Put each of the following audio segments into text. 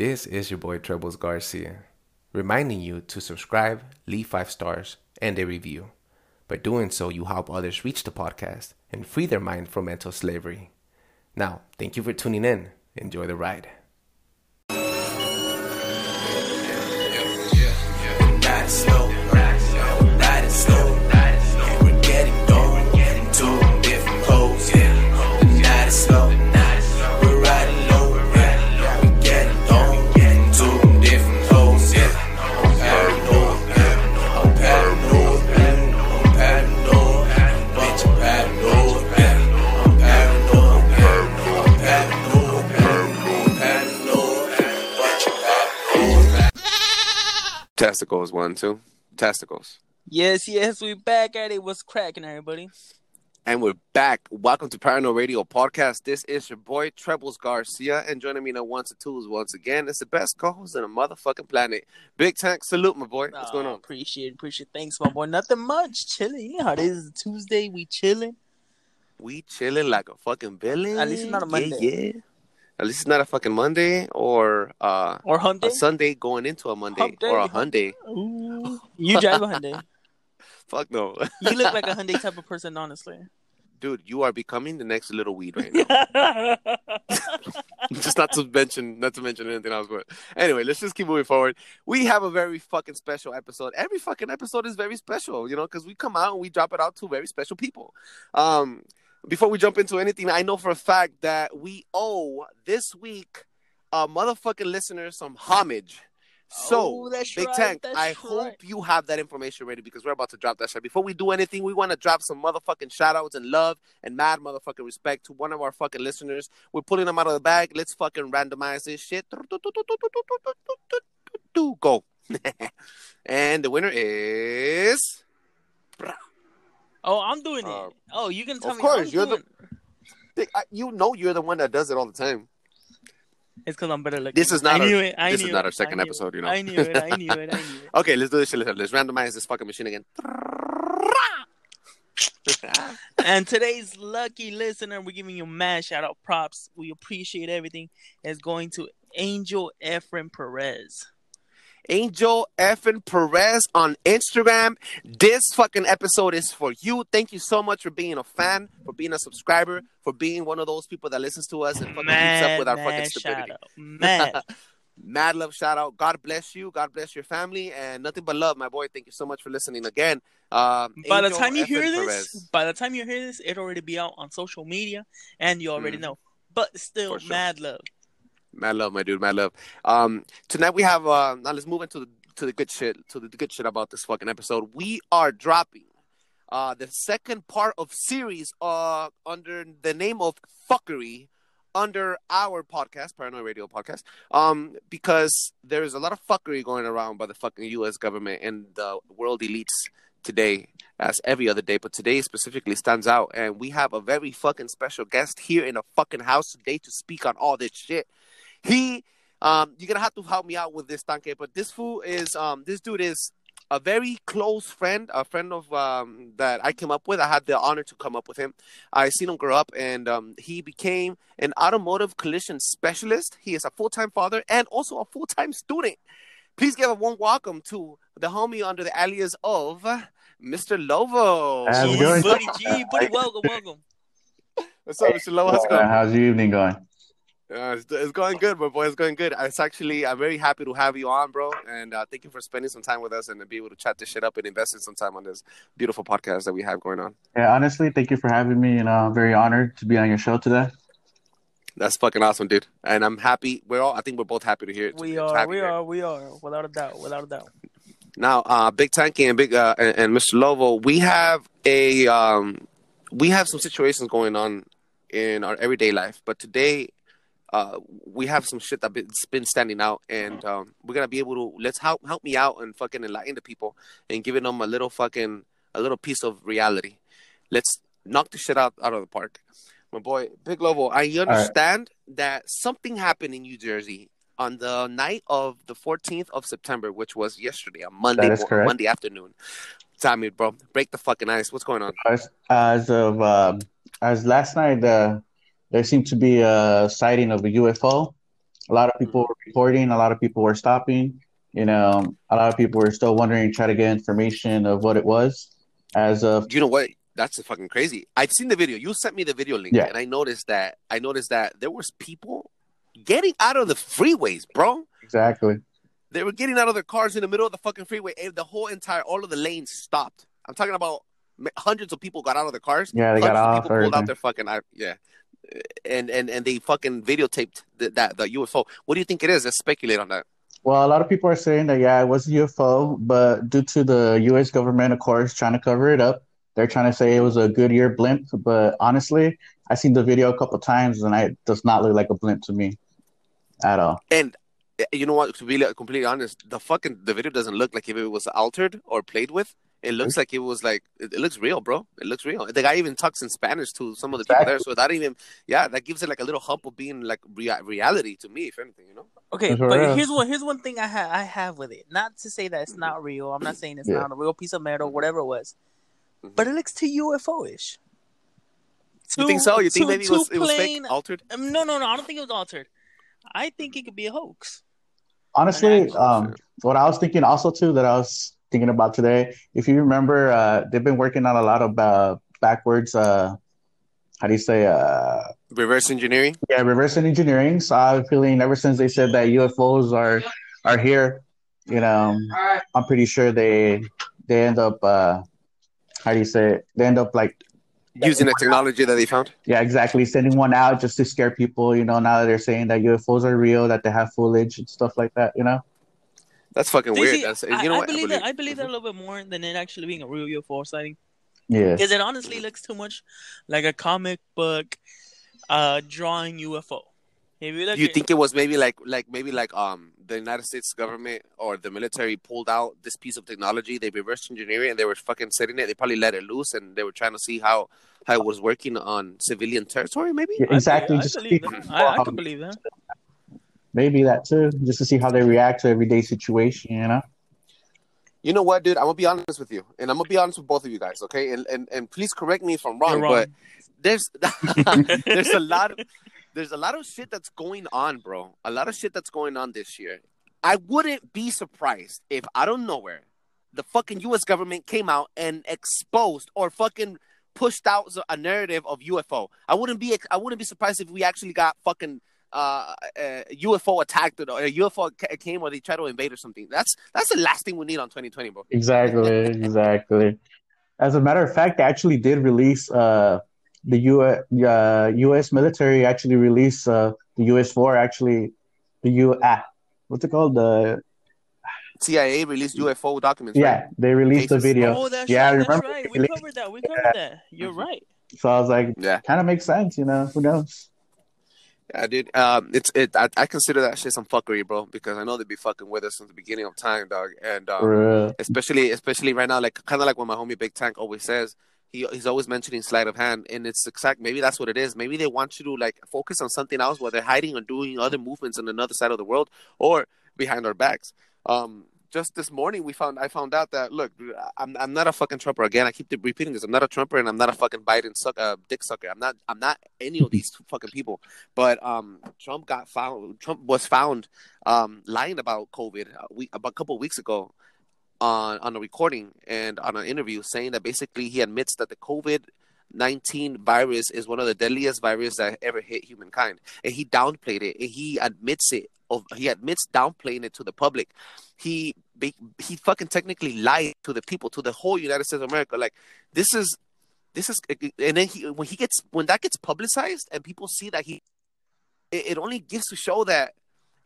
This is your boy Trebles Garcia, reminding you to subscribe, leave five stars, and a review. By doing so, you help others reach the podcast and free their mind from mental slavery. Now, thank you for tuning in. Enjoy the ride. Testicles, one, two. Testicles. Yes, yes, we back at it. What's cracking, everybody? And we're back. Welcome to Paranoid Radio Podcast. This is your boy, Trebles Garcia. And joining me in the ones and twos once again It's the best co host on the motherfucking planet. Big Tank, salute, my boy. What's going Oh, on? Appreciate, it, appreciate. Thanks, my boy. Nothing much. Chilling. You know how it is. Tuesday, we chilling. We chilling like a fucking villain. At least not a Monday. Yeah, yeah. At least it's not a fucking Monday or uh, Or Hyundai. a Sunday going into a Monday or a Hyundai. Ooh. You drive a Hyundai. Fuck no. You look like a Hyundai type of person, honestly. Dude, you are becoming the next little weed right now. just not to mention not to mention anything else but anyway let's just keep moving forward we have a very fucking special episode every fucking episode is very special you know because we come out and we drop it out to very special people um before we jump into anything i know for a fact that we owe this week uh motherfucking listeners some homage so Oh, big right, tank i hope you have that information ready because we're about to drop that shit before we do anything we want to drop some motherfucking shout outs and love and mad motherfucking respect to one of our fucking listeners we're pulling them out of the bag. Let's fucking randomize this shit. Go. and the winner is. Oh, I'm doing it. Uh, oh, you can tell of me. Of course, I'm you're the- doing... Big- I- You know you're the one that does it all the time. It's because I'm better looking. This is not I our- it. I this is not it, our second episode, it, you know. I knew it. I knew it. I knew it. Okay, let's do this shit. Let's, let's randomize this fucking machine again. And today's lucky listener, we're giving you mad shout out props. We appreciate everything. Is going to Angel Ephraim Perez. Angel effing Perez on Instagram. This fucking episode is for you. Thank you so much for being a fan, for being a subscriber, for being one of those people that listens to us and fucking keeps up with our fucking mad stupidity. Mad. Mad love shout out. God bless you. God bless your family. And nothing but love, my boy. Thank you so much for listening again. Um, by the time you hear this, Perez. by the time you hear this, it already be out on social media, and you already Mhm. know. But still, sure. mad love. Mad love, my dude. Mad love. Um, tonight we have. Uh, now let's move into the to the good shit. To the good shit about this fucking episode. We are dropping uh the second part of series uh under the name of fuckery under our podcast paranoid radio podcast um because there's a lot of fuckery going around by the fucking us government and the world elites today as every other day but today specifically stands out and we have a very fucking special guest here in a fucking house today to speak on all this shit he um you're gonna have to help me out with this tanke but this fool is um this dude is a very close friend, a friend of um, that I came up with. I had the honor to come up with him. I seen him grow up, and um, he became an automotive collision specialist. He is a full time father and also a full time student. Please give a warm welcome to the homie under the alias of Mr. Lovo. How's it G, going? buddy, G, buddy, welcome, welcome. What's up, Mr. Lovo? How's it going? how's your evening going? Uh, it's, it's going good, my boy. It's going good. It's actually, I'm very happy to have you on, bro. And uh, thank you for spending some time with us and to be able to chat this shit up and invest in some time on this beautiful podcast that we have going on. Yeah, honestly, thank you for having me, and uh, I'm very honored to be on your show today. That's fucking awesome, dude. And I'm happy. We're all. I think we're both happy to hear it. We to are, have you we here. are, we are, without a doubt, without a doubt. Now, uh, Big Tanky and Big uh, and, and Mr. Lovo, we have a um, we have some situations going on in our everyday life, but today. Uh, we have some shit that's been standing out, and um, we're gonna be able to let's help help me out and fucking enlighten the people and giving them a little fucking a little piece of reality. Let's knock the shit out out of the park, my boy. Big Lovo, I understand that something happened in New Jersey on the night of the 14th of September, which was yesterday, a Monday, That is correct. Monday afternoon. Me, bro, break the fucking ice. What's going on? As, as of um as last night, uh, there seemed to be a sighting of a UFO A lot of hmm. people were reporting. A lot of people were stopping. You know, a lot of people were still wondering, trying to get information of what it was. As of Do you know what? That's fucking crazy. I've seen the video. You sent me the video link, Yeah. and I noticed that. I noticed that there was people getting out of the freeways, bro. exactly, They were getting out of their cars in the middle of the fucking freeway, and the whole entire, all of the lanes stopped. I'm talking about hundreds of people got out of their cars. Yeah, they got of off, People pulled out their fucking, yeah, and and and they fucking videotaped the, that the UFO. What do you think it is? Let's speculate on that. Well, a lot of people are saying that yeah, it was a UFO, but due to the U.S. government, of course, trying to cover it up, they're trying to say it was a Goodyear blimp. But honestly, I seen the video a couple times, and it does not look like a blimp to me at all. And uh, you know what? To be completely honest, the fucking the video doesn't look like if it was altered or played with. It looks like it was like it, it looks real, bro. It looks real. The guy even talks in Spanish to some of the people there, so that even yeah, that gives it like a little hump of being like rea- reality to me, if anything, you know. Okay, That's what but it is. here's one here's one thing I have I have with it. Not to say that it's not real. I'm not saying it's Yeah. not a real piece of metal, whatever it was. Mhm. But it looks too UFO-ish. You think so? You think too- maybe it was too it was plain- fake, altered? Um, no, no, no. I don't think it was altered. I think it could be a hoax. Honestly, um, what I was thinking also too that I was thinking about today, if you remember, uh, they've been working on a lot of uh, backwards. Uh, how do you say? Uh, Reverse engineering. Yeah, reverse engineering. So I'm feeling ever since they said that UFOs are are here, you know, I'm pretty sure they they end up uh how do you say it? They end up like Using the technology that they found. yeah, exactly, sending one out just to scare people, you know, now that they're saying that UFOs are real, that they have foliage and stuff like that, you know? That's fucking weird. see, That's, I, you know I what? believe that I believe that a little bit more than it actually being a real UFO sighting. Yeah. Because it honestly looks too much like a comic book uh drawing UFO. If you you at- think it was maybe like like maybe like um the United States government or the military pulled out this piece of technology, they reverse engineered it and they were fucking setting it. They probably let it loose and they were trying to see how how it was working on civilian territory. Maybe Yeah, I exactly. believe- just I to believe that. I, I can believe that. Maybe that too, just to see how they react to everyday situation, you know? you know what, dude. I'm gonna be honest with you, and I'm gonna be honest with both of you guys, okay? And and, and please correct me if I'm wrong, wrong. but there's there's a lot of there's a lot of shit that's going on, bro. A lot of shit that's going on this year. I wouldn't be surprised if out of nowhere the fucking U.S. government came out and exposed or fucking pushed out a narrative of UFO. I wouldn't be I wouldn't be surprised if we actually got fucking uh, uh UFO attacked or a UFO ca- came or they tried to invade or something. That's that's the last thing we need on 2020, bro. Exactly, exactly. As a matter of fact, they actually did release uh, the U uh, U.S. military actually released uh, the U.S. four actually the U ah, what's it called the CIA released UFO documents. yeah they released the video. Oh, that's Yeah, I right. That's remember right. We released- covered that. We covered that. You're right. So I was like, Yeah, kind of makes sense, you know? Who knows? Yeah, dude. Um, it's it. I, I consider that shit some fuckery, bro, because I know they'd be fucking with us since the beginning of time, dog. And um, especially especially right now, like kind of like what my homie Big Tank always says. He, he's always mentioning sleight of hand, and it's exact. Maybe that's what it is. Maybe they want you to like focus on something else, while they're hiding or doing other movements on another side of the world or behind our backs. Um, just this morning, we found I found out that look, I'm I'm not a fucking Trumper. Again, I keep repeating this. I'm not a Trumper, and I'm not a fucking Biden suck, uh, dick sucker. I'm not. I'm not any of these fucking people. But um, Trump got found. Trump was found um, lying about COVID a, week, about a couple of weeks ago on on a recording and on an interview, saying that basically he admits that the COVID nineteen virus is one of the deadliest viruses that ever hit humankind, and he downplayed it. And he admits it. Of he admits downplaying it to the public. He he fucking technically lied to the people, to the whole United States of America. Like this is this is, and then he when he gets when that gets publicized and people see that he, it, it only gives to show that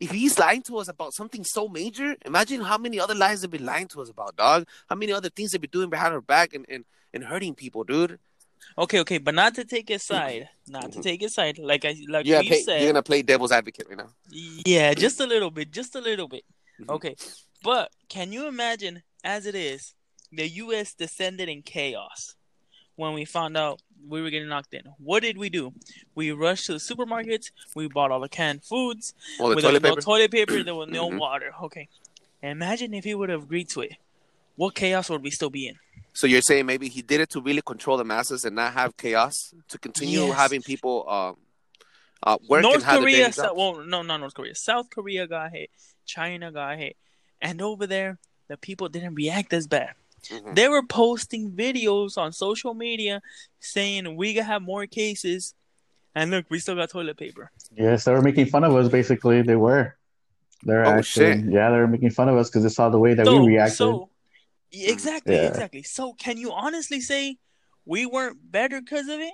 if he's lying to us about something so major, imagine how many other lies they've been lying to us about, dog. How many other things they've been doing behind our back and, and, and hurting people, dude. Okay, okay, but not to take his side. Not to take his side. Like I like You're gonna, play, said. you're gonna play devil's advocate right now. Yeah, just a little bit, just a little bit. Mhm. Okay, but can you imagine, as it is, the U.S. descended in chaos when we found out we were getting knocked in? What did we do? We rushed to the supermarkets. We bought all the canned foods. All the toilet no paper. toilet paper, there was no Mhm. water. Okay, imagine if he would have agreed to it. What chaos would we still be in? So you're saying maybe he did it to really control the masses and not have chaos, to continue Yes. having people um, Uh, where North can have the Korea, daily Sou- drops. well, no, not North Korea. South Korea got hit. China got hit, and over there, the people didn't react as bad. Mhm. They were posting videos on social media saying we gonna have more cases, and look, we still got toilet paper. Yes, they were making fun of us. Basically, they were. They're Oh, actually, shit. yeah, they were making fun of us because they saw the way that so, we reacted. so exactly, Yeah. exactly. So, can you honestly say we weren't better because of it?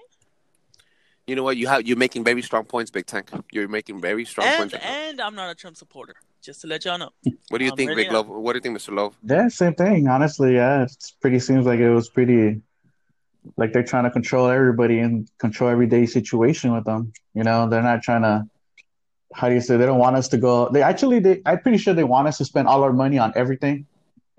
You know what? You have you're making very strong points, Big Tank. You're making very strong And points. right and I'm not a Trump supporter. Just to let y'all know. What do you I'm think, Big. Love? What do you think, Mr. Lovo? Yeah, same thing. Honestly, yeah, it's pretty. Seems like it was pretty. Like they're trying to control everybody and control everyday situation with them. You know, they're not trying to. How do you say? They don't want us to go. They actually, they. I'm pretty sure they want us to spend all our money on everything.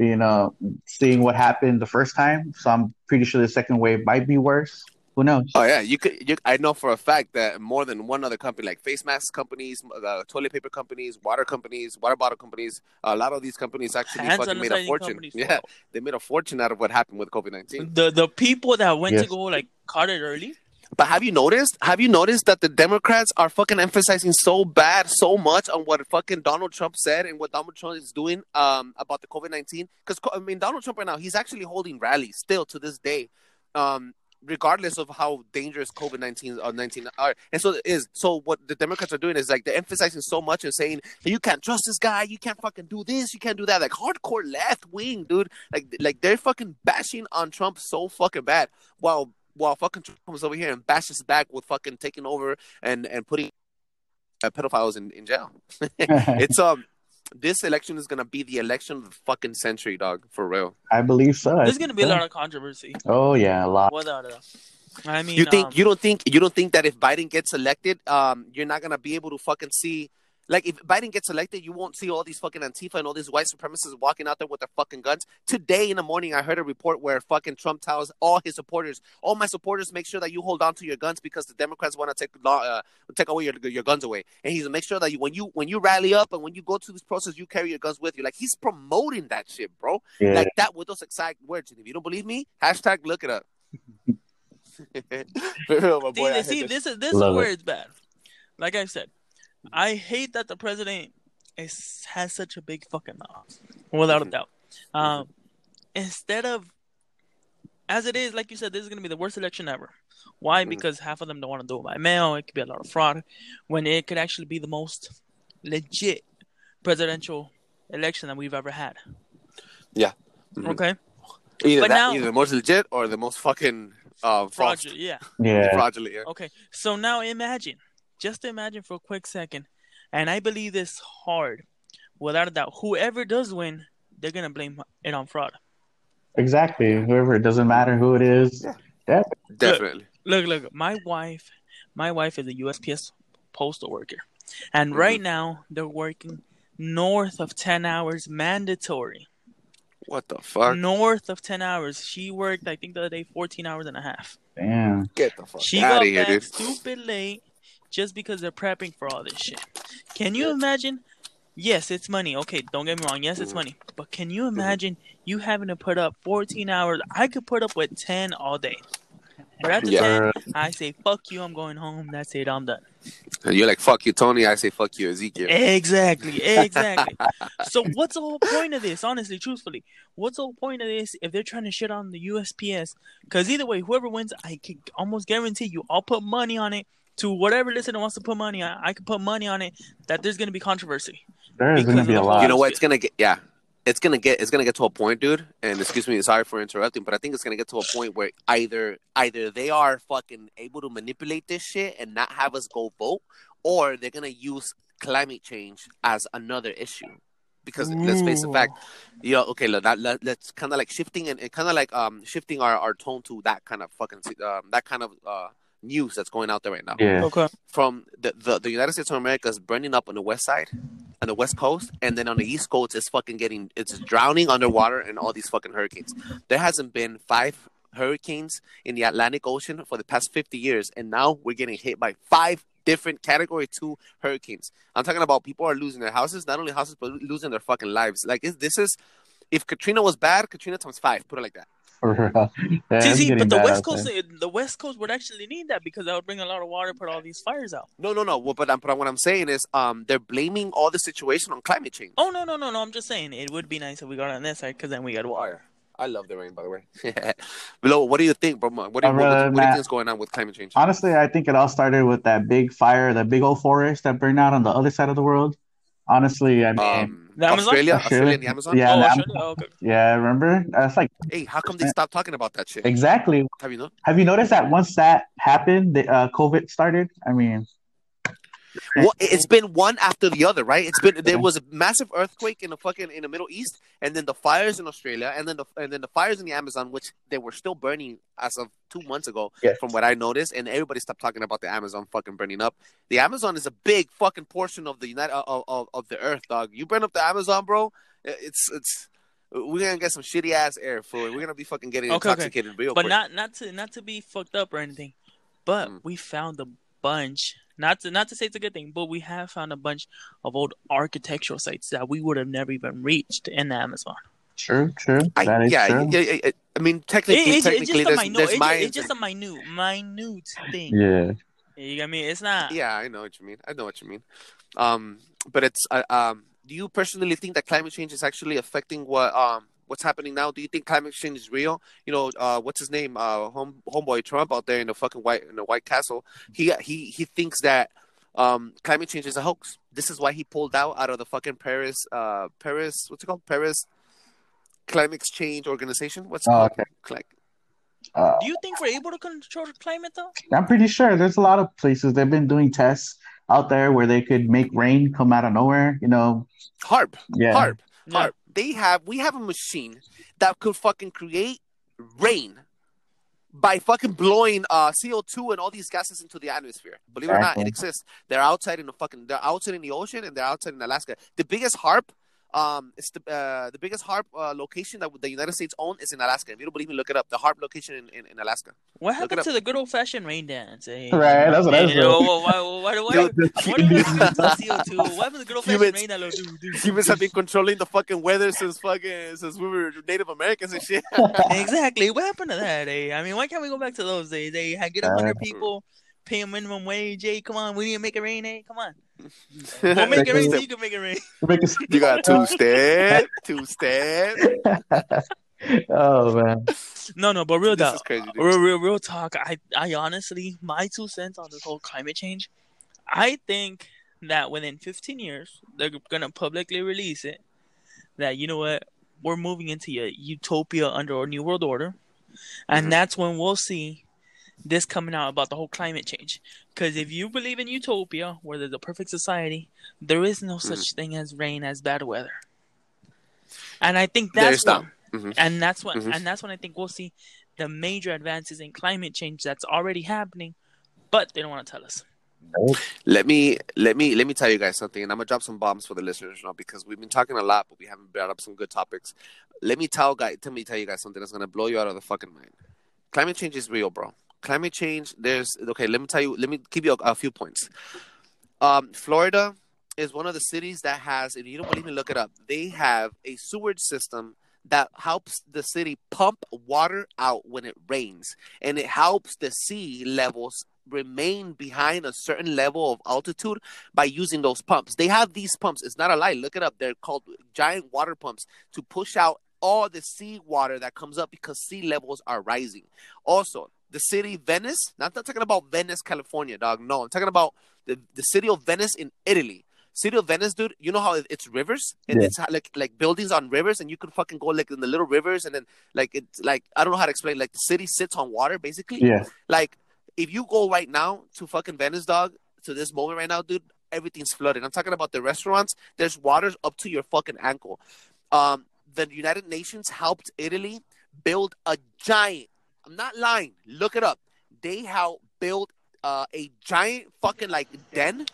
You know, seeing what happened the first time. So I'm pretty sure the second wave might be worse. Who knows? Oh yeah, you could. You, I know for a fact that more than one other company, like face mask companies, uh, toilet paper companies, water companies, water bottle companies, a lot of these companies actually Hand fucking made a fortune. companies, Yeah, they made a fortune out of what happened with COVID nineteen. The the people that went to go like caught it early. But have you noticed? Have you noticed that the Democrats are fucking emphasizing so bad, so much on what fucking Donald Trump said and what Donald Trump is doing um, about the COVID nineteen? Because I mean, Donald Trump right now, he's actually holding rallies still to this day, um, regardless of how dangerous COVID nineteen or nineteen are. And so it is. So what the Democrats are doing is like they're emphasizing so much and saying you can't trust this guy, you can't fucking do this, you can't do that. Like hardcore left wing, dude. Like like they're fucking bashing on Trump so fucking bad. While while fucking Trump comes over here and bashes back with fucking taking over and and putting uh, pedophiles in, in jail. it's um this election is gonna be the election of the fucking century, dog, for real. I believe so. There's gonna be a lot of controversy. Oh yeah, a lot. Without a doubt. I mean, You think um, you don't think you don't think that if Biden gets elected, um, you're not gonna be able to fucking see like if Biden gets elected, you won't see all these fucking Antifa and all these white supremacists walking out there with their fucking guns. Today in the morning, I heard a report where fucking Trump tells all his supporters, all my supporters, make sure that you hold on to your guns because the Democrats want to take uh, take away your your guns away. And he's make sure that you, when you when you rally up and when you go to this process, you carry your guns with you. Like he's promoting that shit, bro. Yeah. Like that with those exact words. And if you don't believe me, hashtag look it up. For real, boy, see, heard see that this is this Love is where it. it's bad. Like I said, I hate that the president is has such a big fucking mouth, without a Mhm. doubt. Um, instead of, as it is, like you said, this is gonna be the worst election ever. Why? Mhm. Because half of them don't want to do it by mail. It could be a lot of fraud, when it could actually be the most legit presidential election that we've ever had. Yeah. Mhm. Okay, Either But that, now- either the most legit or the most fucking uh, false, fraudulent. Yeah. Yeah. fraudulent. Yeah. Okay, so now imagine, just imagine for a quick second, and I believe this hard, without a doubt. Whoever does win, they're gonna blame it on fraud. Exactly. Whoever, it doesn't matter who it is. Yeah. Definitely. Look, look, my wife, my wife is a USPS postal worker, and Mhm. right now they're working north of ten hours mandatory. What the fuck? North of ten hours. She worked, I think, the other day, fourteen hours and a half. Damn. Get the fuck She out got of here, back dude. stupid late just because they're prepping for all this shit. Can you imagine? Yes, it's money. Okay, don't get me wrong. Yes, it's money. But can you imagine you having to put up 14 hours? I could put up with 10 all day. But after Yeah. 10, I say, fuck you, I'm going home. That's it, I'm done. And you're like, fuck you, Tony. I say, fuck you, Ezekiel. Exactly, exactly. so what's the whole point of this? Honestly, truthfully, what's the whole point of this if they're trying to shit on the USPS? Because either way, whoever wins, I can almost guarantee you, I'll put money on it. To whatever listener wants to put money on, I can put money on it that there's gonna be controversy. There is going to be a lot. You know what? It's gonna get yeah. It's gonna get it's gonna get to a point, dude. And excuse me, sorry for interrupting, but I think it's gonna get to a point where either either they are fucking able to manipulate this shit and not have us go vote, or they're gonna use climate change as another issue. Because let's face the fact, you know, okay, let, let, let's kind of like shifting and kind of like um shifting our, our tone to that kind of fucking um, that kind of uh news that's going out there right now Yeah. Okay. from the, the, the United States of America is burning up on the west side, on the west coast, and then on the east coast, it's fucking getting, it's drowning underwater and all these fucking hurricanes. There hasn't been five hurricanes in the Atlantic Ocean for the past 50 years, and now we're getting hit by five different category two hurricanes. I'm talking about people are losing their houses, not only houses, but losing their fucking lives. Like, this this is, if Katrina was bad, Katrina times five, put it like that. For real. Yeah, see, see, but the West Coast, there. the West Coast would actually need that because that would bring a lot of water, put all these fires out. No, no, no. Well, but, um, but what I'm saying is, um, they're blaming all the situation on climate change. Oh no, no, no, no! I'm just saying it would be nice if we got on this side because then we got water. I love the rain, by the way. Below, what do you think, bro? What do you, what, what do you think is going on with climate change? Honestly, I think it all started with that big fire, that big old forest that burned out on the other side of the world. Honestly, I mean, Um, The Amazon? Australia, Australia? Australia, and the Amazon. Yeah, oh, the Australia? Oh, okay. yeah, remember? That's like Hey, how come they stopped talking about that shit? exactly. Have you know? Have you noticed that once that happened, the uh, COVID started? I mean, Well, it's been one after the other, right? It's been there was a massive earthquake in the fucking in the Middle East, and then the fires in Australia, and then the and then the fires in the Amazon, which they were still burning as of two months ago, Yes. from what I noticed, and everybody stopped talking about the Amazon fucking burning up. The Amazon is a big fucking portion of the United of, of, of the Earth, dog. You burn up the Amazon, bro. It's it's we're gonna get some shitty ass air for it. We're gonna be fucking getting Okay, okay. intoxicated real But quick. not not to not to be fucked up or anything. But Mm. we found a bunch. Not to not to say it's a good thing, but we have found a bunch of old architectural sites that we would have never even reached in the Amazon. true, true. I, that is yeah, true. yeah, yeah, yeah. I mean, It- technically, it's, it's technically, just a there's, minute. there's It's, mines. it's just a minute, minute thing. Yeah. You get me? It's not. Yeah, I know what you mean. I know what you mean. Um, but it's uh, um. Do you personally think that climate change is actually affecting what um what's happening now? Do you think climate change is real? You know, uh, what's his name? Uh, home homeboy Trump out there in the fucking white in the White Castle. He he he thinks that um climate change is a hoax. This is why he pulled out out of the fucking Paris uh Paris what's it called Paris Climate Change Organization. What's it Oh, called? okay. Like, Uh, Do you think we're able to control the climate though? I'm pretty sure there's a lot of places they've been doing tests out there where they could make rain come out of nowhere. You know, HAARP. yeah. HAARP. Yeah. HAARP. They have we have a machine that could fucking create rain by fucking blowing uh CO2 and all these gases into the atmosphere. Believe it or not, it exists. They're outside in the fucking they're outside in the ocean and they're outside in Alaska. The biggest HAARP um it's the uh, the biggest HAARP uh, location that the United States own is in Alaska. If you don't believe me, look it up. The HAARP location in, in, in Alaska. What happened to the good old fashioned rain dance? eh? Right, that's what I was Hey, why, why, why, why, why, the- why do we CO2? What happened to the good old fashioned Humans- rain that little dude? dude, Humans have been controlling the fucking weather since fucking since we were Native Americans and shit. Exactly. What happened to that, eh? I mean, why can't we go back to those days? They had get a hundred Uh, people, pay a minimum wage. Hey, come on, we need to make it rain, eh? Come on, we'll make it rain so you can make it rain. You got two step, two step. oh man. No, no, but real This talk, crazy. Real, real, real talk. I, I honestly, my two cents on this whole climate change. I think that within 15 years, they're gonna publicly release it. That you know what, we're moving into a utopia under a new world order, and Mhm. that's when we'll see this coming out about the whole climate change. Because if you believe in utopia, where there's a perfect society, there is no such thing as rain as bad weather. And I think that's when, Mhm. and that's when, Mhm. and that's when I think we'll see the major advances in climate change that's already happening, but they don't want to tell us. Let me let me let me tell you guys something, and I'm gonna drop some bombs for the listeners now because we've been talking a lot, but we haven't brought up some good topics. Let me tell guys, let me tell you guys something that's gonna blow you out of the fucking mind. Climate change is real, bro. Climate change. There's okay. Let me tell you. Let me give you a, a few points. Um, Florida is one of the cities that has, if you don't believe me, look it up. They have a sewage system that helps the city pump water out when it rains, and it helps the sea levels remain behind a certain level of altitude by using those pumps. They have these pumps. It's not a lie. Look it up. They're called giant water pumps to push out all the sea water that comes up because sea levels are rising. Also, the city Venice, not, not talking about Venice, California, dog. No, I'm talking about the, the city of Venice in Italy. City of Venice, dude. You know how it- it's rivers and Yeah. it's like like buildings on rivers, and you could fucking go like in the little rivers, and then like it's like I don't know how to explain. Like the city sits on water, basically. Yeah. Like if you go right now to fucking Venice, dog, to this moment right now, dude, everything's flooded. I'm talking about the restaurants. There's waters up to your fucking ankle. Um, the United Nations helped Italy build a giant. I'm not lying. Look it up. They helped build uh, a giant fucking like den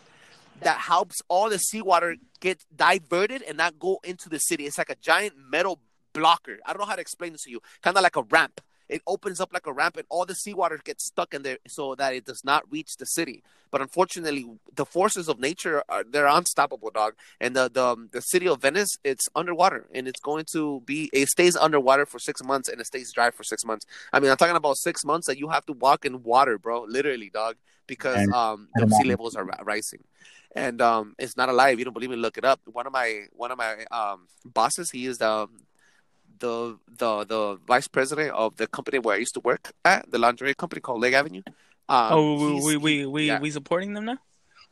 that helps all the seawater get diverted and not go into the city. It's like a giant metal blocker. I don't know how to explain this to you. Kind of like a ramp. It opens up like a ramp, and all the seawater gets stuck in there, so that it does not reach the city. But unfortunately, the forces of nature are they're unstoppable, dog. And the the the city of Venice, it's underwater, and it's going to be it stays underwater for six months, and it stays dry for six months. I mean, I'm talking about six months that you have to walk in water, bro, literally, dog, because And- um the sea levels are rising. And um, it's not alive. you don't believe me, look it up. One of my one of my um bosses, he is the the the the vice president of the company where I used to work at, the lingerie company called Leg Avenue. Um, oh, we we we yeah. we supporting them now.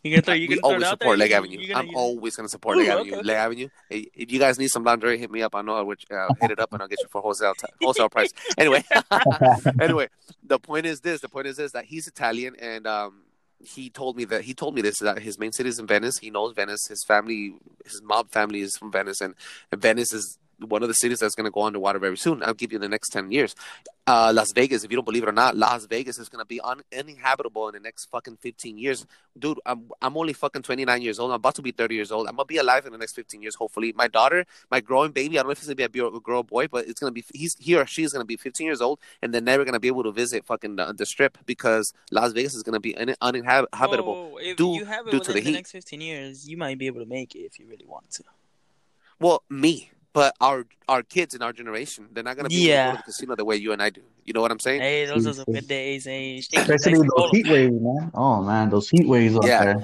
You gonna throw? You we always there? support Leg Avenue. gonna- I'm always gonna support Ooh, Leg Avenue. okay. Leg Avenue. Hey, If you guys need some lingerie, hit me up. I know which uh, hit it up and I'll get you for wholesale t- wholesale price. Anyway, anyway, the point is this. The point is this that he's Italian and um he told me that he told me this that his main city is in Venice. He knows Venice. His family, his mob family is from Venice, and, and Venice is one of the cities that's going to go underwater very soon. I'll give you the next ten years. Uh, Las Vegas, if you don't believe it or not, Las Vegas is going to be un- uninhabitable in the next fucking fifteen years. Dude, I'm I'm only fucking twenty nine years old. I'm about to be thirty years old. I'm gonna be alive in the next fifteen years, hopefully. My daughter, my growing baby, I don't know if it's gonna be a girl, or boy, but it's gonna be he's he or she is gonna be fifteen years old, and they're never gonna be able to visit fucking the, the strip because Las Vegas is gonna be un- uninhabitable. If due- you have it due to the the, heat. next fifteen years, you might be able to make it if you really want to. Well, me, but our our kids in our generation, they're not gonna be able to Yeah. go to the casino the way you and I do. You know what I'm saying? Hey, those are some good days. Hey, Especially your those heat waves, man. Oh man, those heat waves up Yeah. there.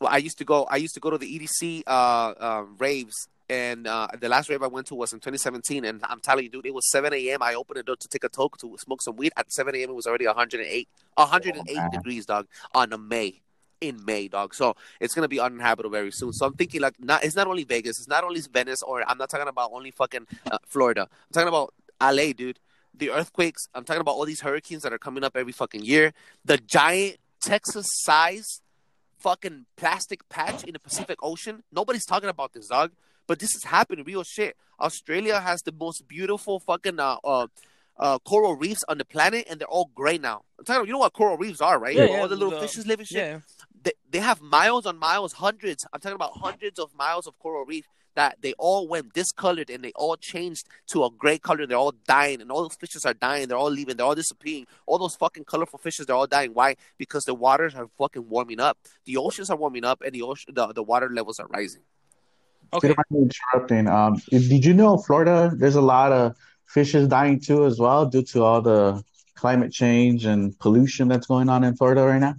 Well, I used to go. I used to go to the EDC uh, uh, raves, and uh, the last rave I went to was in 2017. And I'm telling you, dude, it was 7 a.m. I opened the door to take a toke to smoke some weed. At 7 a.m., it was already 108, 108 man. degrees, dog, on a May. In May, dog. So it's gonna be uninhabitable very soon. So I'm thinking like, not it's not only Vegas, it's not only Venice, or I'm not talking about only fucking uh, Florida. I'm talking about LA, dude. The earthquakes. I'm talking about all these hurricanes that are coming up every fucking year. The giant Texas size fucking plastic patch in the Pacific Ocean. Nobody's talking about this, dog. But this is happening, real shit. Australia has the most beautiful fucking uh, uh, uh, coral reefs on the planet, and they're all gray now. I'm talking about, you know what coral reefs are, right? Yeah, all yeah, the little the- fishes living shit. Yeah, They, they have miles on miles, hundreds. I'm talking about hundreds of miles of coral reef that they all went discolored and they all changed to a gray color. They're all dying, and all those fishes are dying. They're all leaving. They're all disappearing. All those fucking colorful fishes, they're all dying. Why? Because the waters are fucking warming up. The oceans are warming up, and the ocean, the, the water levels are rising. Okay. you don't mind me interrupting, um, did you know Florida? There's a lot of fishes dying too, as well, due to all the climate change and pollution that's going on in Florida right now.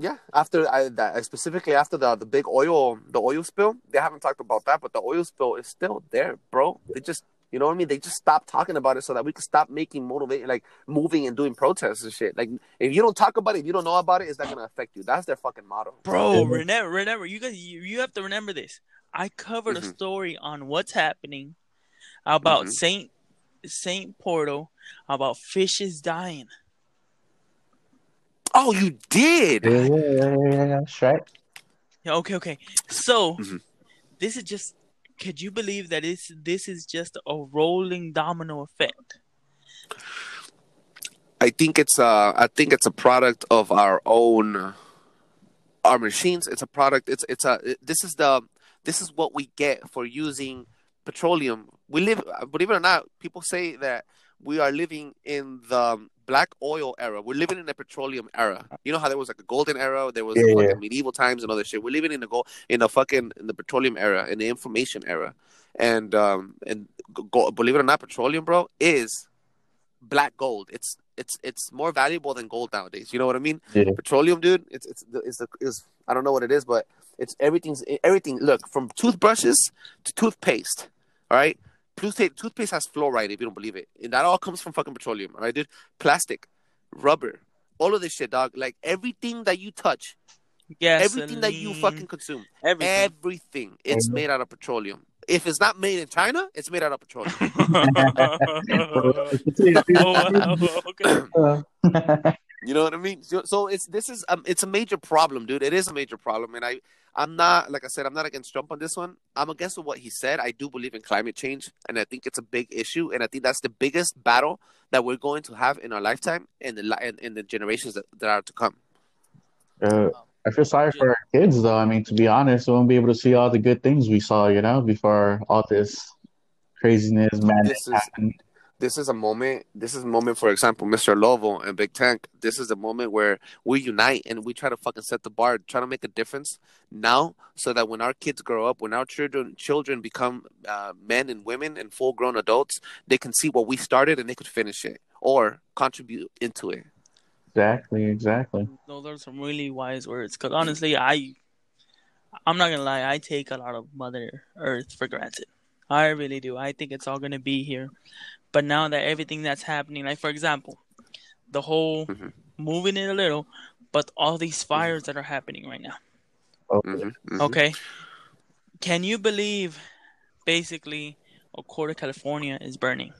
Yeah, after I, that, specifically after the the big oil the oil spill, they haven't talked about that, but the oil spill is still there, bro. They just you know what I mean? They just stopped talking about it so that we can stop making motivate like moving and doing protests and shit. Like if you don't talk about it, if you don't know about it, it's not gonna affect you. That's their fucking motto. Bro, Yeah. remember, remember, you guys, you, you have to remember this. I covered a Mhm. story on what's happening about Mhm. Saint Saint Portal about fishes dying. Oh, you did. Yeah, yeah, yeah, yeah, yeah, that's right. Yeah, okay, okay. So Mhm. this is just. Could you believe that this this is just a rolling domino effect? I think it's uh I think it's a product of our own our machines. It's a product. It's it's a this is the this is what we get for using petroleum. We live believe it or not, people say that we are living in the black oil era. We're living in the petroleum era. You know how there was like a golden era, there was Yeah, fucking yeah. medieval times and other shit. We're living in the go in the fucking in the petroleum era, in the information era. And um and go, believe it or not, petroleum, bro, is black gold. It's it's it's more valuable than gold nowadays. You know what I mean? Yeah. Petroleum, dude. It's it's it's the is I don't know what it is, but it's everything's everything. Look, from toothbrushes to toothpaste. All right, toothpaste toothpaste has fluoride. If you don't believe it, and that all comes from fucking petroleum. All right, dude. Plastic, rubber, all of this shit, dog. Like everything that you touch, Yes, everything that you fucking consume, everything. everything, it's Mhm. made out of petroleum. If it's not made in China, it's made out of petroleum. oh, wow, okay. You know what I mean? So, so it's this is um, it's a major problem, dude. It is a major problem, and I I'm not like I said I'm not against Trump on this one. I'm against what he said. I do believe in climate change, and I think it's a big issue, and I think that's the biggest battle that we're going to have in our lifetime and the li- and, in the generations that, that are to come. Uh, I feel sorry for our kids, though. I mean, to be honest, we won't be able to see all the good things we saw, you know, before all this craziness, madness This is happened. This is a moment. This is a moment, for example, Mr. Lovo and Big Tank. This is a moment where we unite and we try to fucking set the bar, try to make a difference now, so that when our kids grow up, when our children children become uh, men and women and full grown adults, they can see what we started and they could finish it or contribute into it. Exactly, exactly. Those are some really wise words. Because honestly, I, I'm not gonna lie, I take a lot of Mother Earth for granted. I really do. I think it's all gonna be here. But now that everything that's happening, like for example, the whole Mhm. moving it a little, but all these fires that are happening right now. Oh, Mhm, mhm. Okay. Can you believe basically a quarter of California is burning?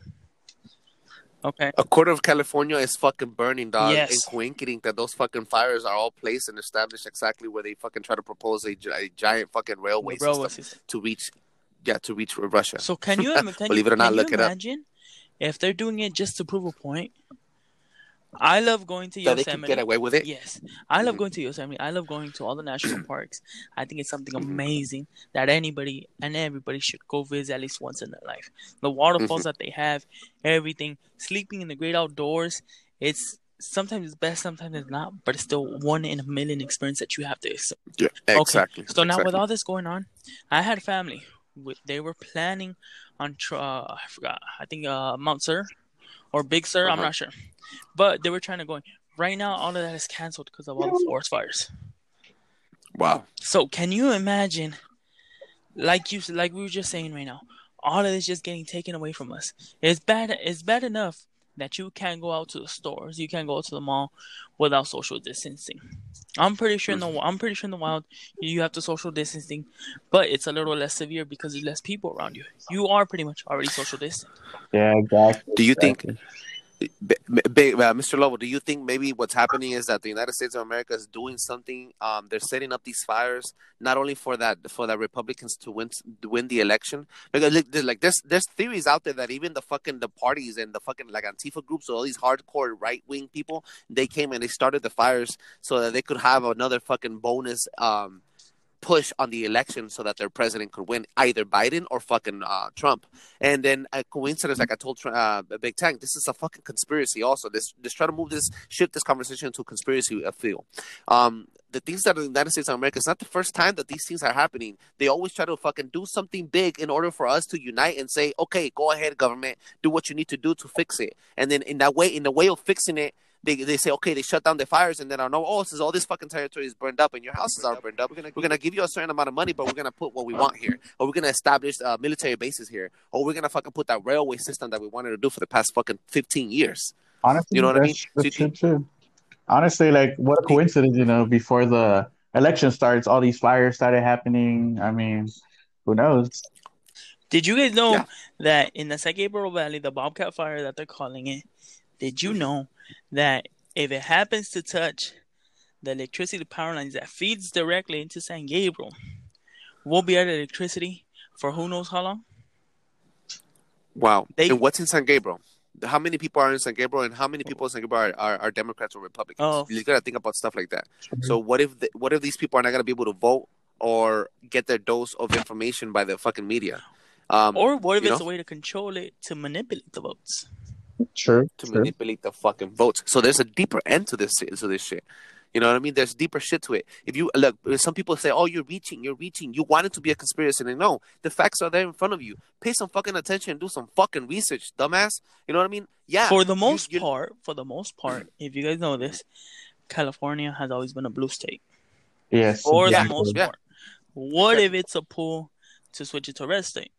Okay. A quarter of California is fucking burning, dog. Yes. And coinciding that those fucking fires are all placed and established exactly where they fucking try to propose a, a giant fucking railway, Railway system system. to reach, yeah, to reach Russia. So can you, can Believe you, it or not, can look you it up. If they're doing it just to prove a point? I love going to that they can Yosemite. get away with it. Yes, I love Mhm. going to Yosemite. I love going to all the national parks. I think it's something Mhm. amazing that anybody and everybody should go visit at least once in their life. The waterfalls Mm-hmm. that they have, everything, sleeping in the great outdoors. It's sometimes it's best, sometimes it's not, but it's still one in a million experience that you have to. ex- Yeah, exactly. So now with all this going on, I had family. They were planning on uh, I forgot. I think uh, Mount Sur or Big Sur. I'm Uh-huh. not sure, but they were trying to go. in. Right now, all of that is canceled because of all the forest fires. wow, So can you imagine, like you like we were just saying right now, all of this just getting taken away from us. It's bad. It's bad enough that you can't go out to the stores, you can't go to the mall without social distancing. I'm pretty sure in the mm-hmm. I'm pretty sure in the wild you have to social distancing, but it's a little less severe because there's less people around you. You are pretty much already social distant. Yeah, exactly. do you think, exactly. B- B- uh, Mr. Lovo, do you think maybe what's happening is that the United States of America is doing something? Um, they're setting up these fires not only for that for the Republicans to win win the election because like, there's- like there's there's theories out there that even the fucking the parties and the fucking like Antifa groups or all these hardcore right wing people they came and they started the fires so that they could have another fucking bonus um push on the election so that their president could win either Biden or fucking uh, Trump. And then a coincidence, like I told uh, Big Tank, this is a fucking conspiracy. Also, this just try to move this shift this conversation into a conspiracy uh, feel. Um, the things that are in the United States of America, it's not the first time that these things are happening. They always try to fucking do something big in order for us to unite and say, okay, go ahead, government, do what you need to do to fix it. And then in that way, in the way of fixing it, they, they say, okay, they shut down the fires, and then I know, oh, since all this fucking territory is burned up and your houses are burned up, we're gonna we're gonna give you a certain amount of money, but we're gonna put what we want here, or we're gonna establish uh, military bases here, or we're gonna fucking put that railway system that we wanted to do for the past fucking fifteen years. Honestly, You know what I mean? that's, So that's true. Honestly, like what a coincidence, you know, before the election starts, all these fires started happening. I mean, who knows? Did you guys know Yeah. that in the San Gabriel Valley, the Bobcat fire that they're calling it, did you know that if it happens to touch the electricity power lines that feeds directly into San Gabriel, we'll be out of electricity for who knows how long? Wow. They- and what's in San Gabriel? How many people are in San Gabriel, and how many people in San Gabriel are, are, are Democrats or Republicans? Oh. You gotta think about stuff like that. So what if the, what if these people are not gonna be able to vote or get their dose of information by the fucking media? Um, Or what if it's know? a way to control it to manipulate the votes? True, to true. manipulate the fucking votes. So there's a deeper end to this to this shit. You know what I mean? There's deeper shit to it. If you look, some people say, "Oh, you're reaching, you're reaching." You want it to be a conspiracy, and no, the facts are there in front of you. Pay some fucking attention and do some fucking research, dumbass. You know what I mean? Yeah. For the most you- part, for the most part, if you guys know this, California has always been a blue state. Yes. For Yeah, the most yeah. part. What if it's a pull to switch it to red state?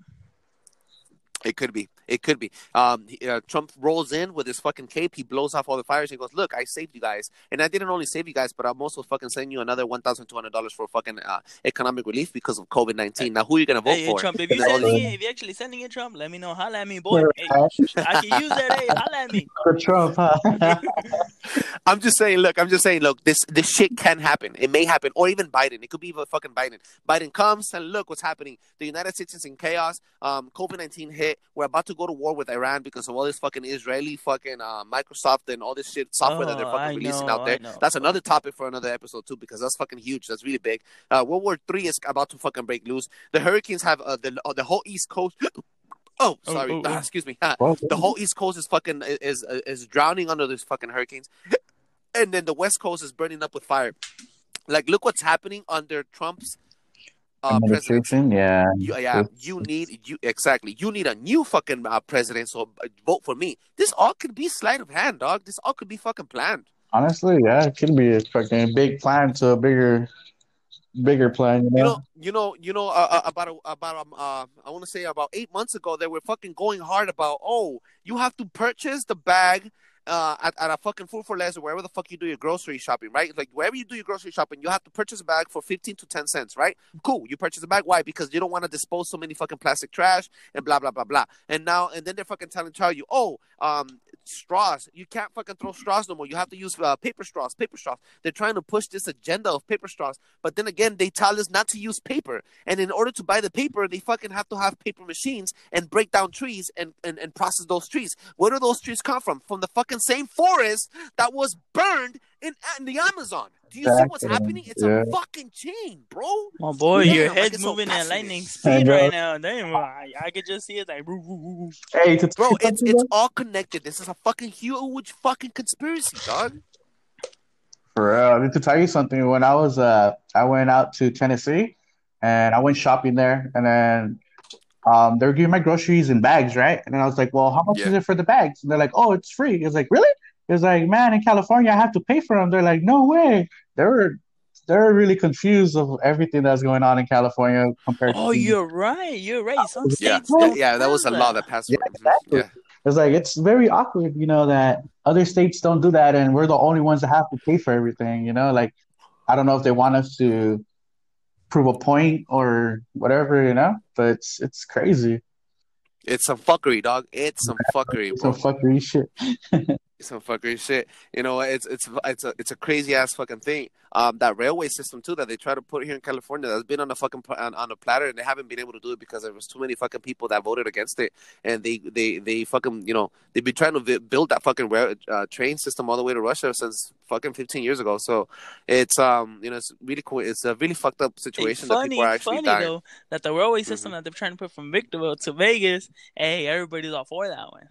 It could be. It could be. Um, he- uh, Trump rolls in with his fucking cape. He blows off all the fires. He goes, "Look, I saved you guys, and I didn't only save you guys, but I'm also fucking sending you another one thousand two hundred dollars for fucking uh, economic relief because of COVID nineteen. Now, who are you gonna vote Hey, hey, for?" Trump, if you're sending it, if you're actually sending it, Trump, let me know. Holla at me, boy. Hey, I can use that. Hey, holla at me. For Trump, huh? I'm just saying, look, I'm just saying, look, this this shit can happen. It may happen, or even Biden. It could be even fucking Biden. Biden comes and look what's happening. The United States is in chaos. Um, COVID nineteen hit. We're about to go to war with Iran because of all this fucking Israeli fucking uh, Microsoft and all this shit software that they're Oh, fucking I releasing know, out there. That's another topic for another episode too, because that's fucking huge. That's really big. Uh, World War Three is about to fucking break loose. The hurricanes have uh, the uh, the whole East Coast. Oh, Oh, sorry. oh, Ah, oh. excuse me. The whole East Coast is fucking is is drowning under these fucking hurricanes, and then the West Coast is burning up with fire. Like, look what's happening under Trump's uh, administration, yeah. You, yeah, you need you exactly. You need a new fucking uh, president. So uh, vote for me. This all could be sleight of hand, dog. This all could be fucking planned. Honestly, yeah, it could be a fucking big plan to a bigger, bigger plan. You know, You know, you know, you know. Uh, uh, about a, about um, uh, I want to say about eight months ago, they were fucking going hard about. Oh, you have to purchase the bag. Uh, at, at a fucking food for less or wherever the fuck you do your grocery shopping, right? Like wherever you do your grocery shopping, you have to purchase a bag for fifteen to ten cents, right? Cool. You purchase a bag. Why? Because you don't want to dispose so many fucking plastic trash and blah blah blah blah. And now and then they're fucking telling tell you, oh, um, straws. You can't fucking throw straws no more. You have to use uh, paper straws. Paper straws. They're trying to push this agenda of paper straws, but then again, they tell us not to use paper. And in order to buy the paper, they fucking have to have paper machines and break down trees and and, and process those trees. Where do those trees come from? From the fucking same forest that was burned in, in the Amazon. Do you see what's happening? It's Yeah. a fucking chain, bro. My boy, Damn, your like head's so moving at lightning speed know. right now. Damn, I, I could just see it like. woo, woo, woo, woo. hey, to Bro, it's it's all connected. This is a fucking huge fucking conspiracy, dog. for real. I need to tell you something. When I was, uh, I went out to Tennessee, and I went shopping there, and then. Um, they were giving my groceries in bags, right? And then I was like, "Well, how much Yeah. is it for the bags?" And they're like, "Oh, it's free." It's like, "Really?" It's like, "Man, in California, I have to pay for them." They're like, "No way." They were, they were really confused of everything that's going on in California compared to. Oh, to you're right. You're right. Some Yeah, states yeah, don't yeah, that was a have law that passed. Yeah, exactly. Yeah, It's like it's very awkward, you know, that other states don't do that, and we're the only ones that have to pay for everything. You know, like I don't know if they want us to prove a point or whatever, you know, but it's it's crazy. it's some fuckery, dog. It's some fuckery, Some fuckery shit. It's some fucking shit. You know, it's it's it's a it's a crazy ass fucking thing. Um, that railway system too that they try to put here in California that's been on a fucking on, on a platter and they haven't been able to do it because there was too many fucking people that voted against it and they they they fucking you know they've been trying to vi- build that fucking rail, uh, train system all the way to Russia since fucking 15 years ago. So it's um you know it's really cool. It's a really fucked up situation that funny, people are actually funny dying. though that the railway Mm-hmm. system that they're trying to put from Victorville to Vegas. Hey, everybody's all for that one.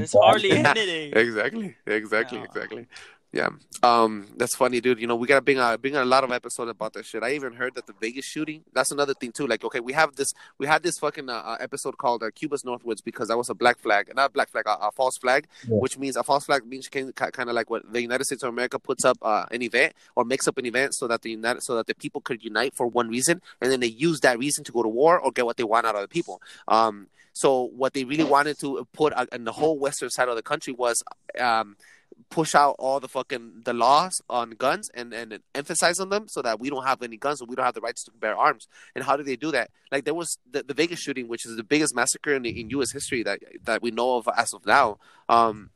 It's hardly anything. exactly. Exactly. Exactly. Yeah. Um that's funny dude. You know we gotta bring a bring a lot of episodes about that shit. I even heard that the vegas shooting that's another thing too. Like okay we have this we had this fucking uh, uh, episode called uh, cuba's northwoods because that was a black flag not a black flag a, a false flag Yeah. which means a false flag means kind of like what the united states of america puts up uh, an event or makes up an event so that the united so that the people could unite for one reason and then they use that reason to go to war or get what they want out of the people. Um so what they really wanted to put in the whole western side of the country was um, push out all the fucking the laws on guns and and emphasize on them so that we don't have any guns and we don't have the rights to bear arms. And how do they do that? Like there was the, the Vegas shooting, which is the biggest massacre in, in U.S. history that that we know of as of now. Um,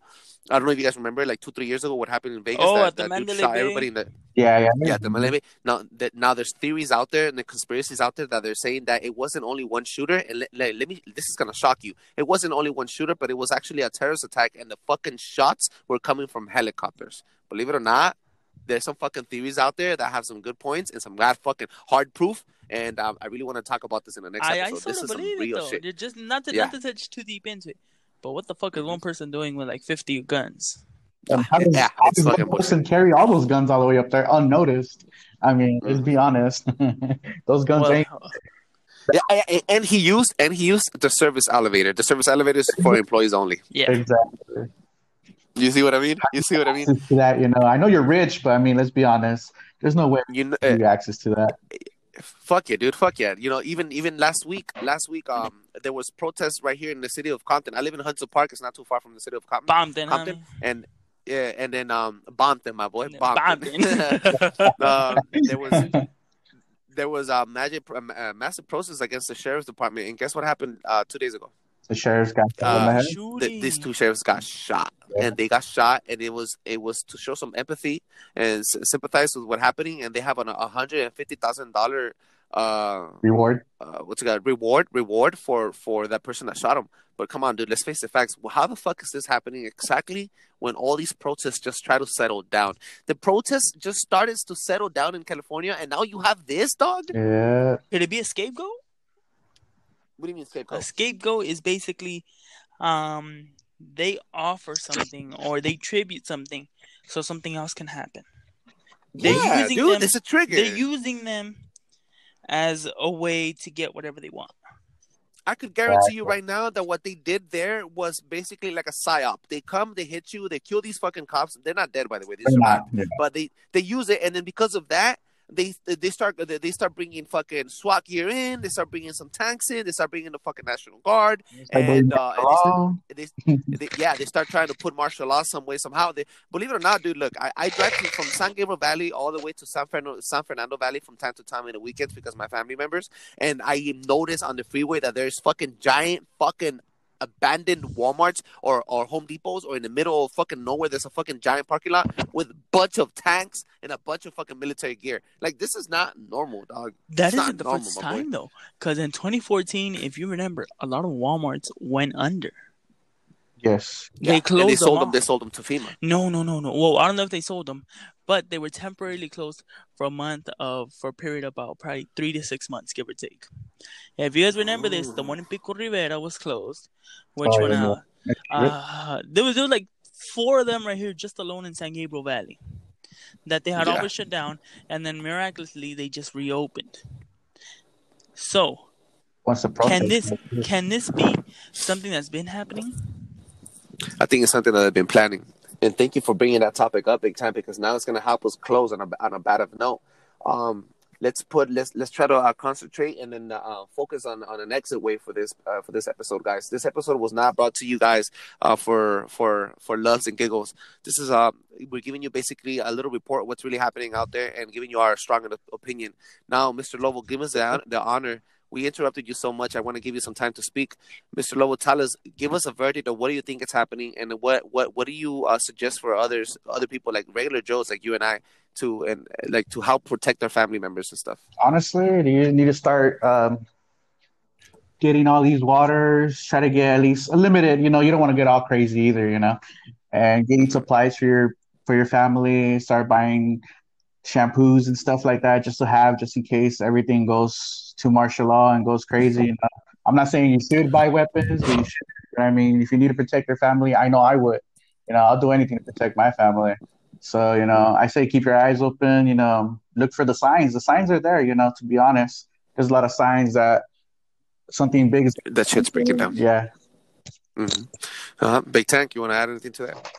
I don't know if you guys remember, like two three years ago, what happened in Vegas. Oh, that, at the that Mandalay shot Bay? everybody in the Yeah, yeah. yeah, the Malay. Now that now there's theories out there and the conspiracies out there that they're saying that it wasn't only one shooter. And let, let, let me, this is gonna shock you. It wasn't only one shooter, but it was actually a terrorist attack, and the fucking shots were coming from helicopters. Believe it or not, there's some fucking theories out there that have some good points and some bad fucking hard proof. And um, I really want to talk about this in the next I, I episode. still This don't is some believe it though. shit. You're just not to Yeah. not to touch too deep into it. But what the fuck is one person doing with like 50 guns? And how does, Yeah, how does one person carry all those guns all the way up there unnoticed? I mean, mm. let's be honest. those guns Well, ain't. Yeah, and- and he used and he used the service elevator. The service elevator is for employees only. yeah. Exactly. You see what I mean? You see what I mean? To that, you know, I know you're rich, but I mean, let's be honest. There's no way You know, you eh. have access to that. Fuck yeah, dude. Fuck yeah. You know, even even last week, last week, um, there was protests right here in the city of Compton. I live in Hudson Park. It's not too far from the city of Compton. Bombed Compton, homie. and yeah, and then um, Bompton, my boy, Bompton. Bombed um, there was there was a magic, a massive process against the sheriff's department, and guess what happened uh, two days ago? The sheriff's got shot in Uh, the head. Th- these two sheriffs got shot, and they got shot, and it was it was to show some empathy and s- sympathize with what happening, and they have an a hundred and fifty thousand dollar uh Reward. uh, what's it called reward reward for for that person that shot him. But come on, dude, let's face the facts. Well, how the fuck is this happening exactly when all these protests just try to settle down? The protests just started to settle down in California, and now you have this dog. Yeah. Could it be a scapegoat? What do you mean scapegoat? A scapegoat is basically um they offer something or they tribute something so something else can happen. They're yeah, using dude, them- it's a trigger. They're using them as a way to get whatever they want. I could guarantee you right now that what they did there was basically like a psyop. They come, they hit you, they kill these fucking cops. They're not dead, by the way. They They're survived, not, yeah. but they they use it, and then because of that, they they start they start bringing fucking SWAT gear in. They start bringing some tanks in. They start bringing the fucking National Guard, and uh, and they start, they, they, yeah, they start trying to put martial law some way somehow. They believe it or not, dude. Look, I, I drive to, from San Gabriel Valley all the way to San Fernando, San Fernando Valley from time to time in the weekends because my family members, and I notice on the freeway that there's fucking giant fucking abandoned WalMarts or, or Home Depots or in the middle of fucking nowhere there's a fucking giant parking lot with a bunch of tanks and a bunch of fucking military gear. Like this is not normal, dog. That It's not isn't the normal, first time though, because in 2014, if you remember, a lot of WalMarts went under. yes. They and closed they them sold them. off. They sold them to FEMA. No, no, no, no. Well, I don't know if they sold them, but they were temporarily closed for a month of for a period of about probably three to six months, give or take. If you guys remember this, the one in Pico Rivera was closed, which Oh, one out? Uh, there was there was like four of them right here, just alone in San Gabriel Valley, that they had Yeah. always shut down, and then miraculously they just reopened. So Once the protest, can this can this be something that's been happening? I think it's something that I've been planning. And thank you for bringing that topic up big time because now it's going to help us close on a on a bad of note. Um, let's put let's let's try to uh, concentrate and then uh, focus on on an exit way for this uh, for this episode, guys. This episode was not brought to you guys uh, for for for loves and giggles. This is uh we're giving you basically a little report what's really happening out there and giving you our strong opinion. Now, Mr. Lovo, give us the the honor. We interrupted you so much. I want to give you some time to speak. Mr. Lovo, tell us, give us a verdict of what do you think is happening, and what what what do you uh, suggest for others, other people like regular Joes like you and I, to and like to help protect their family members and stuff. honestly, you need to start um, getting all these waters. Try to get at least a limited. You know, you don't want to get all crazy either. You know, and getting supplies for your for your family. Start buying shampoos and stuff like that just to have, just in case everything goes to martial law and goes crazy. You know, I'm not saying you should buy weapons, but you should. I mean, if you need to protect your family, I know I would. You know, I'll do anything to protect my family. So, you know, I say keep your eyes open, you know, look for the signs. The signs are there, you know, to be honest. There's a lot of signs that something big is That shit's breaking down. yeah. Mm-hmm. Uh-huh. Big Tank, you want to add anything to that?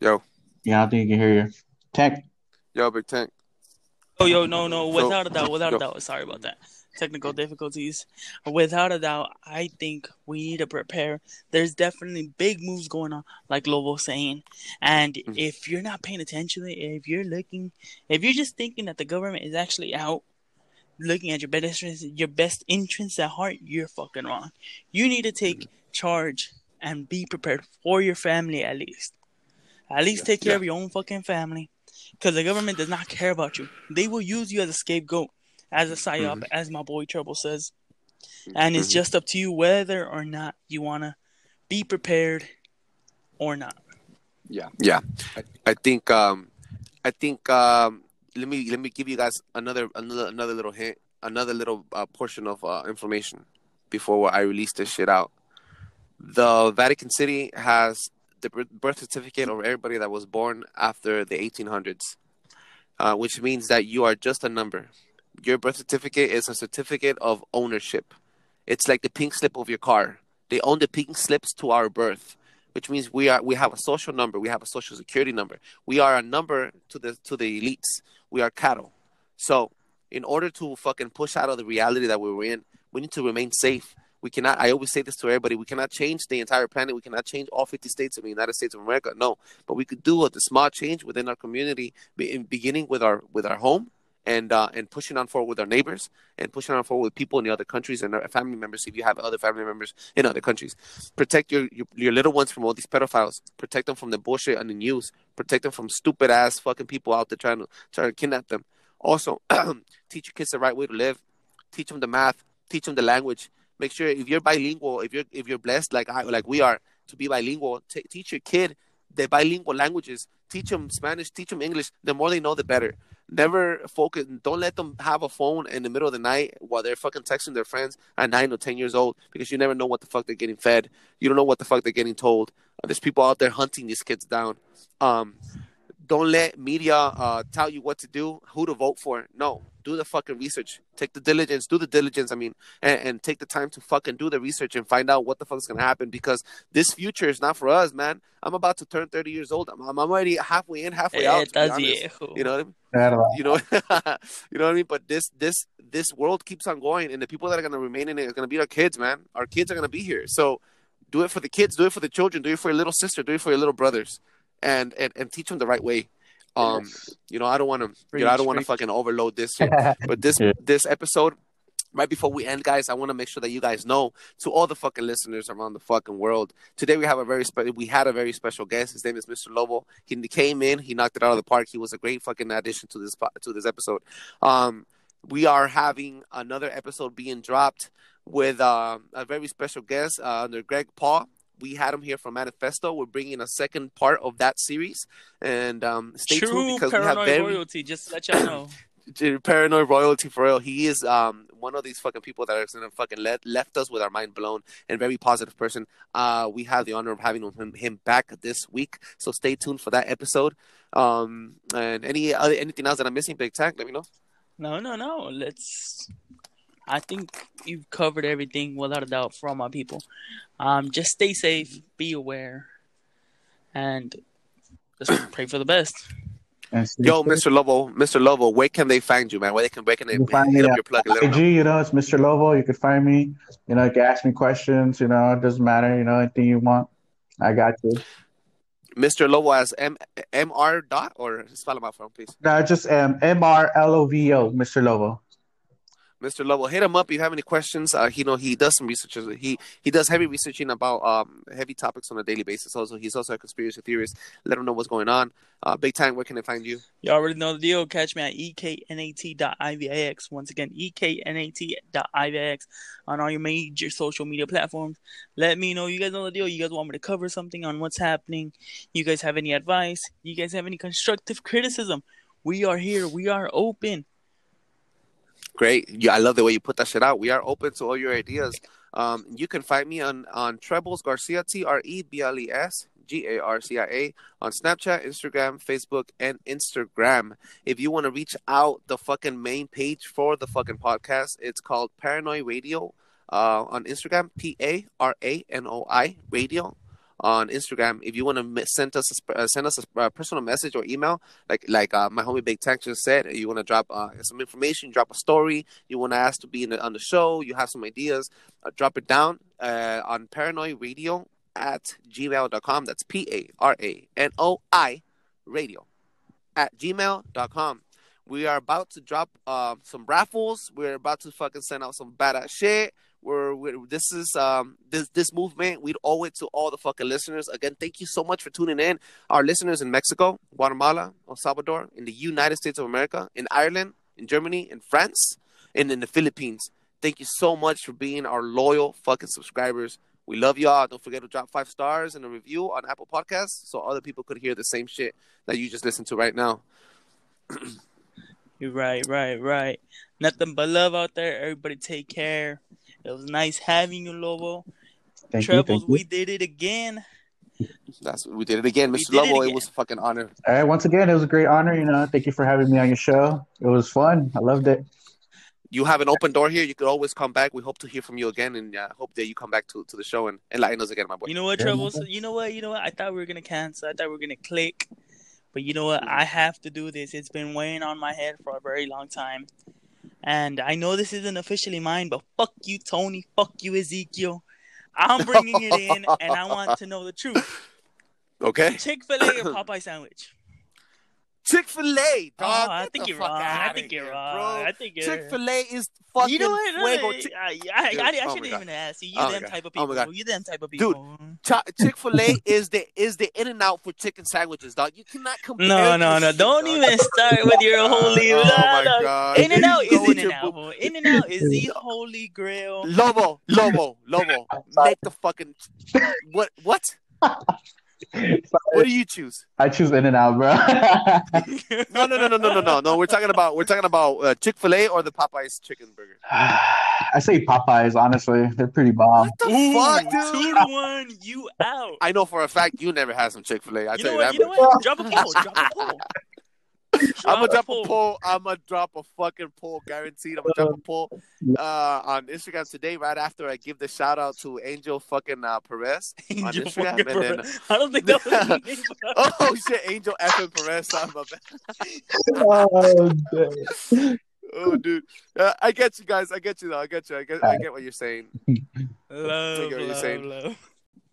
Yo, Yeah, I think you can hear you. Tech yo, Big Tank. Oh, yo, no, no, So- without a doubt, without Go. a doubt. Sorry about that. Technical difficulties. Without a doubt, I think we need to prepare. There's definitely big moves going on, like Lovo saying. And Mhm. if you're not paying attention if you're looking, if you're just thinking that the government is actually out looking at your best interests, your best interests at heart, you're fucking wrong. You need to take charge and be prepared for your family at least. At least take care Yeah. of your own fucking family. Because the government does not care about you. They will use you as a scapegoat, as a psyop, as my boy Trouble says. And it's just up to you whether or not you want to be prepared or not. Yeah, yeah. I, I think um, I think um, let me let me give you guys another another another little hint, another little uh, portion of uh, information before I release this shit out. The Vatican City has the birth certificate of everybody that was born after the 1800s, uh, which means that you are just a number. Your birth certificate is a certificate of ownership. It's like the pink slip of your car. They own the pink slips to our birth which means we are we have a social number, we have a social security number. We are a number to the to the elites. We are cattle. So in order to fucking push out of the reality that we were in, we need to remain safe. We cannot. I always say this to everybody. We cannot change the entire planet. We cannot change all 50 states of the United States of America. No, but we could do a small change within our community, in- beginning with our with our home, and uh, and pushing on forward with our neighbors, and pushing on forward with people in the other countries and our family members. If you have other family members in other countries, protect your, your your little ones from all these pedophiles. Protect them from the bullshit on the news. Protect them from stupid ass fucking people out there trying to trying to kidnap them. Also, teach your kids the right way to live. Teach them the math. Teach them the language. Make sure if you're bilingual, if you're if you're blessed like I like we are to be bilingual, t- teach your kid the bilingual languages. Teach them Spanish. Teach them English. The more they know, the better. Never focus. Don't let them have a phone in the middle of the night while they're fucking texting their friends at nine or ten years old because you never know what the fuck they're getting fed. You don't know what the fuck they're getting told. There's people out there hunting these kids down. Um, don't let media uh, tell you what to do, who to vote for. No, do the fucking research. Take the diligence, do the diligence. I mean, and, and take the time to fucking do the research and find out what the fuck is gonna happen because this future is not for us, man. I'm about to turn 30 years old. I'm, I'm already halfway in, halfway out. To be Estás You know what I mean? You know you know what i mean but this this this world keeps on going and the people that are going to remain in it are going to be our kids man our kids are going to be here so do it for the kids do it for the children do it for your little sister do it for your little brothers and and, and teach them the right way. Um you know i don't want to you know i don't want to Preach, preach. fucking overload this but this Yeah. this episode right before we end guys i want to make sure that you guys know to all the fucking listeners around the fucking world today we have a very special we had a very special guest. His name is mr lovo. He came in he knocked it out of the park. He was a great fucking addition to this to this episode. Um we are having another episode being dropped with uh, a very special guest uh, under greg paul we had him here from manifesto we're bringing a second part of that series and um stay tuned True because we have paranoid very royalty. Just to let y'all know. Paranoid royalty for real. He is um one of these fucking people that are gonna fucking let, left us with our mind blown and very positive person. Uh, we have the honor of having him, him back this week, so stay tuned for that episode. Um, and any other anything else that I'm missing, Big Tank, let me know. No, no, no. Let's. I think you've covered everything without a doubt for all my people. Um, just stay safe, be aware, and just pray for the best. Yo, Mr. Lovo, Mr. Lovo, where can they find you, man? Where they can where can they You find me up your plug and IG, you know, it's Mr. Lovo. You can find me. You know, you can ask me questions. You know, it doesn't matter. You know, anything you want, I got you. Mr. Lovo as M MR dot or spell him out for him, please. No, just um, M R L O V O, Mr. Lovo. Mr. Lovo, hit him up if you have any questions. Uh, you know he does some research. He he does heavy researching about um heavy topics on a daily basis. Also, he's also a conspiracy theorist. Let him know what's going on. Uh, big time. Where can they find you? You already know the deal. Catch me at E eknat.ivix. Once again, E eknat.ivix on all your major social media platforms. Let me know. You guys know the deal. You guys want me to cover something on what's happening. You guys have any advice? You guys have any constructive criticism? We are here. We are open. Great. Yeah, I love the way you put that shit out. We are open to all your ideas. Um, you can find me on on Trebles Garcia T R E B L E S G A R C I A on Snapchat, Instagram, Facebook, and Instagram. If you want to reach out, the fucking main page for the fucking podcast, it's called Paranoid Radio uh, on Instagram, P A R A N O I Radio on Instagram. If you want to send us a, uh, send us a uh, personal message or email, like like uh, my homie Big Tank just said, you want to drop uh, some information, drop a story, you want to ask to be the, on the show, you have some ideas, uh, drop it down uh, on Paranoid Radio at gmail.com. That's P A R A N O I Radio at gmail.com. We are about to drop uh, some raffles. We're about to fucking send out some badass shit. We're, we're this is um this this movement. We'd owe it to all the fucking listeners. Again, thank you so much for tuning in. Our listeners in Mexico, Guatemala, El Salvador, in the United States of America, in Ireland, in Germany, in France, and in the Philippines. Thank you so much for being our loyal fucking subscribers. We love y'all. Don't forget to drop five stars and a review on Apple Podcasts so other people could hear the same shit that you just listened to right now. You're right, right, right. Nothing but love out there. Everybody take care. It was nice having you, Lovo. Thank you. Trebles, Thank you. we did it again. That's we did it again, Mr. did it Lovo. It, was a fucking honor. All right. Once again, it was a great honor. You know, thank you for having me on your show. It was fun. I loved it. You have an open door here. You could always come back. We hope to hear from you again, and uh, hope that you come back to, to the show and enlighten us again, my boy. You know what, Yeah, Trebles? You know what? You know what? I thought we were gonna cancel. I thought we were gonna click. But you know what? I have to do this. It's been weighing on my head for a very long time. And I know this isn't officially mine, but fuck you, Tony. Fuck you, Ezekiel. I'm bringing it in, and I want to know the truth. Okay. Chick Fil A or Popeye sandwich? Chick Fil A, Oh, dog. I Get think the you're fuck wrong. I think you're here, wrong. bro. I think you're. Chick Fil A is fucking You know what? fuego. I, I, I, Dude, I, I oh shouldn't God. even ask you. You Oh my them God. type of Oh my people. God. you them type of people. Dude, people. Chick Fil A is the is the In and Out for chicken sandwiches, dog. You cannot compare. No, no, this no! shit, Don't dog. even start with your holy. Oh my no, no. God. In and out is in your and out. In and out is the holy grail. Lovo, Lovo, Lovo. Make the fucking what? What? What do you choose? I choose In and Out, bro. No, no, no, no, no, no, no, no. We're talking about we're talking about uh, Chick Fil A or the Popeyes chicken burger. I say Popeyes. Honestly, they're pretty bomb. What the Ooh, fuck, dude? two to one, you out. I know for a fact you never had some Chick Fil A. I You tell know you what? that. You know much. what? Drop a poll. Drop a poll. I'm gonna drop a poll. I'm gonna drop a fucking poll, guaranteed. I'm gonna drop a poll uh, on Instagram today, right after I give the shout out to Angel fucking uh, Perez on Angel Instagram, fucking and then Perez. I don't think that was his name. oh shit, Angel effing Perez. Sorry, my bad. Oh, dude, uh, I get you guys. I get you though. I get you. I get. I get what you're saying. Love, what you're saying. love. Uh,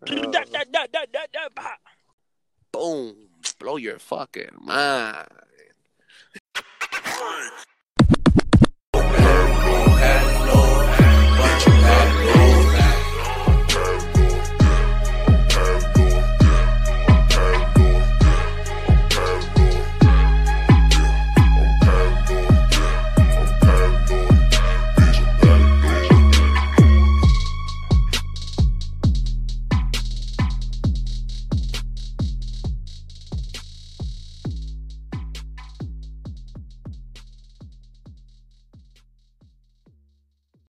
Da, da, da, da, da, da, boom, blow your fucking mind. Freak.